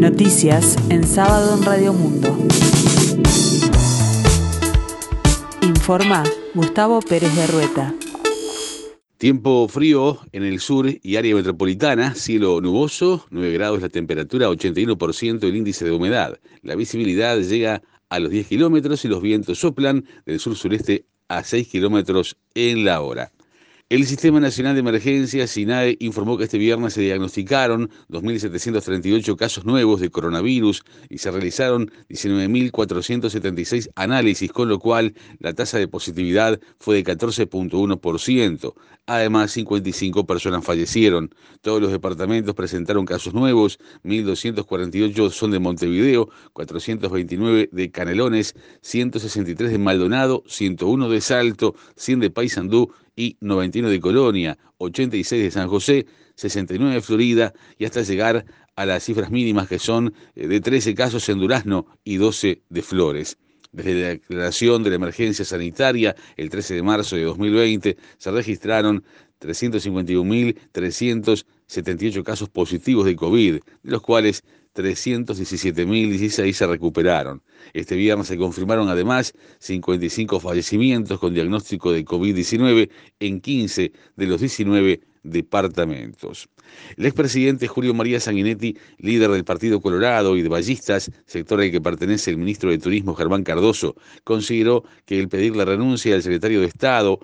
Noticias en sábado en Radio Mundo. Informa Gustavo Pérez de Rueta. Tiempo frío en el sur y área metropolitana, cielo nuboso, 9 grados la temperatura, 81% el índice de humedad. La visibilidad llega a los 10 kilómetros y los vientos soplan del sur-sureste a 6 kilómetros en la hora. El Sistema Nacional de Emergencias, SINAE, informó que este viernes se diagnosticaron 2.738 casos nuevos de coronavirus y se realizaron 19.476 análisis, con lo cual la tasa de positividad fue de 14.1%. Además, 55 personas fallecieron. Todos los departamentos presentaron casos nuevos, 1.248 son de Montevideo, 429 de Canelones, 163 de Maldonado, 101 de Salto, 100 de Paysandú y 91 de Colonia, 86 de San José, 69 de Florida y hasta llegar a las cifras mínimas que son eh, de 13 casos en Durazno y 12 de Flores. Desde la declaración de la emergencia sanitaria el 13 de marzo de 2020 se registraron 351.378 casos positivos de COVID, de los cuales 317.016 se recuperaron. Este viernes se confirmaron además 55 fallecimientos con diagnóstico de COVID-19 en 15 de los 19 departamentos. El expresidente Julio María Sanguinetti, líder del Partido Colorado y de Ballistas, sector al que pertenece el ministro de Turismo Germán Cardoso, consideró que el pedir la renuncia del secretario de Estado,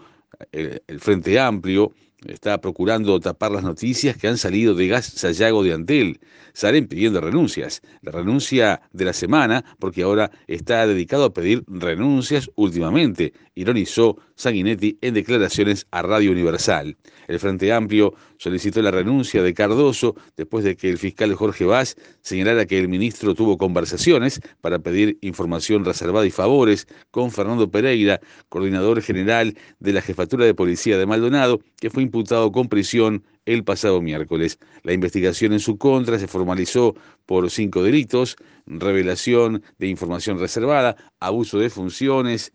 el, el Frente Amplio, está procurando tapar las noticias que han salido de Gas Sayago de Antel. Salen pidiendo renuncias. La renuncia de la semana, porque ahora está dedicado a pedir renuncias últimamente, ironizó Sanguinetti en declaraciones a Radio Universal. El Frente Amplio solicitó la renuncia de Cardoso después de que el fiscal Jorge Vaz señalara que el ministro tuvo conversaciones para pedir información reservada y favores con Fernando Pereira, coordinador general de la Jefatura de Policía de Maldonado, que fue imputado con prisión el pasado miércoles. La investigación en su contra se formalizó por cinco delitos, revelación de información reservada, abuso de funciones,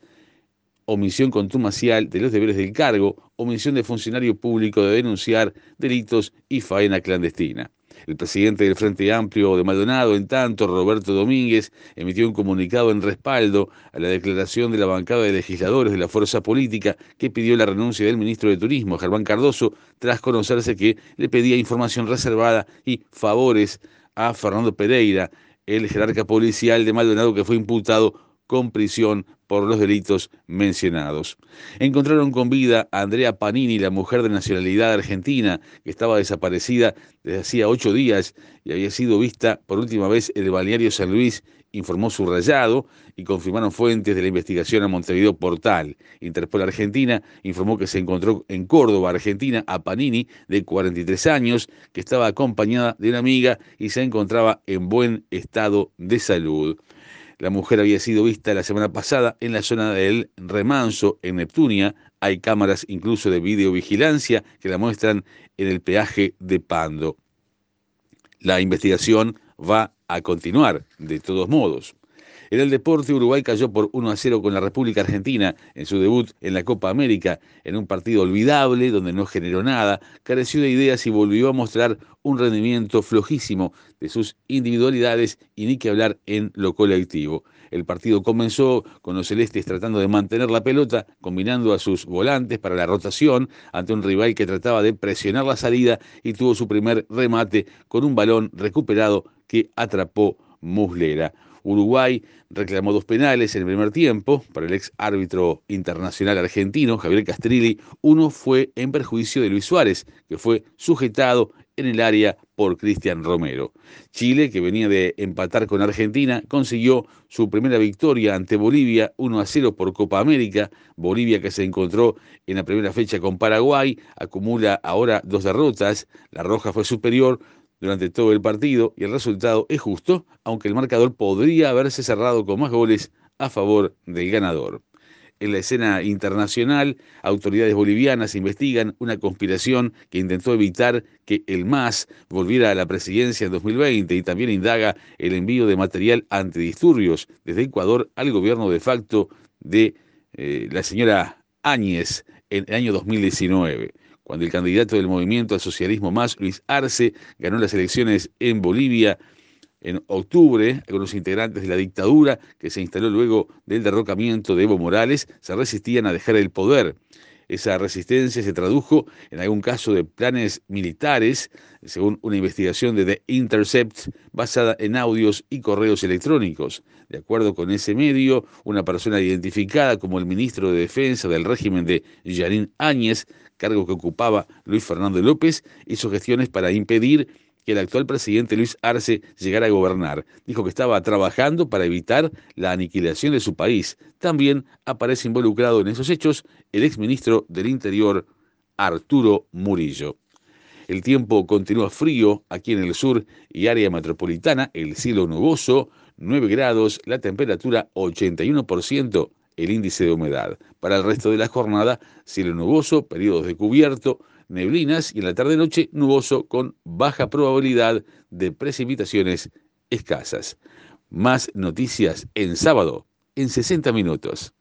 omisión contumacial de los deberes del cargo, omisión de funcionario público de denunciar delitos y faena clandestina. El presidente del Frente Amplio de Maldonado, en tanto, Roberto Domínguez, emitió un comunicado en respaldo a la declaración de la bancada de legisladores de la fuerza política que pidió la renuncia del ministro de Turismo, Germán Cardoso, tras conocerse que le pedía información reservada y favores a Fernando Pereira, el jerarca policial de Maldonado que fue imputado con prisión por los delitos mencionados. Encontraron con vida a Andrea Panini, la mujer de nacionalidad argentina, que estaba desaparecida desde hacía ocho días y había sido vista por última vez en el balneario San Luis, informó su rayado y confirmaron fuentes de la investigación a Montevideo Portal. Interpol Argentina informó que se encontró en Córdoba, Argentina, a Panini, de 43 años, que estaba acompañada de una amiga y se encontraba en buen estado de salud. La mujer había sido vista la semana pasada en la zona del Remanso, en Neptunia. Hay cámaras incluso de videovigilancia que la muestran en el peaje de Pando. La investigación va a continuar, de todos modos. En el deporte, Uruguay cayó por 1 a 0 con la República Argentina en su debut en la Copa América, en un partido olvidable donde no generó nada, careció de ideas y volvió a mostrar un rendimiento flojísimo de sus individualidades y ni que hablar en lo colectivo. El partido comenzó con los celestes tratando de mantener la pelota, combinando a sus volantes para la rotación ante un rival que trataba de presionar la salida y tuvo su primer remate con un balón recuperado que atrapó Muslera. Uruguay reclamó dos penales en el primer tiempo para el ex árbitro internacional argentino Javier Castrilli. Uno fue en perjuicio de Luis Suárez, que fue sujetado en el área por Cristian Romero. Chile, que venía de empatar con Argentina, consiguió su primera victoria ante Bolivia 1 a 0 por Copa América. Bolivia, que se encontró en la primera fecha con Paraguay, acumula ahora dos derrotas. La Roja fue superior durante todo el partido y el resultado es justo, aunque el marcador podría haberse cerrado con más goles a favor del ganador. En la escena internacional, autoridades bolivianas investigan una conspiración que intentó evitar que el MAS volviera a la presidencia en 2020 y también indaga el envío de material antidisturbios desde Ecuador al gobierno de facto de eh, la señora Áñez en el año 2019 cuando el candidato del movimiento al socialismo más, Luis Arce, ganó las elecciones en Bolivia En octubre, algunos integrantes de la dictadura que se instaló luego del derrocamiento de Evo Morales se resistían a dejar el poder. Esa resistencia se tradujo en algún caso de planes militares, según una investigación de The Intercept basada en audios y correos electrónicos. De acuerdo con ese medio, una persona identificada como el ministro de Defensa del régimen de Yarín Áñez, cargo que ocupaba Luis Fernando López, hizo gestiones para impedir que el actual presidente Luis Arce llegara a gobernar. Dijo que estaba trabajando para evitar la aniquilación de su país. También aparece involucrado en esos hechos el exministro del Interior, Arturo Murillo. El tiempo continúa frío aquí en el sur y área metropolitana, el cielo nuboso, 9 grados, la temperatura 81%, el índice de humedad. Para el resto de la jornada, cielo nuboso, periodos de cubierto, neblinas y en la tarde-noche nuboso con baja probabilidad de precipitaciones escasas. Más noticias en sábado, en 60 minutos.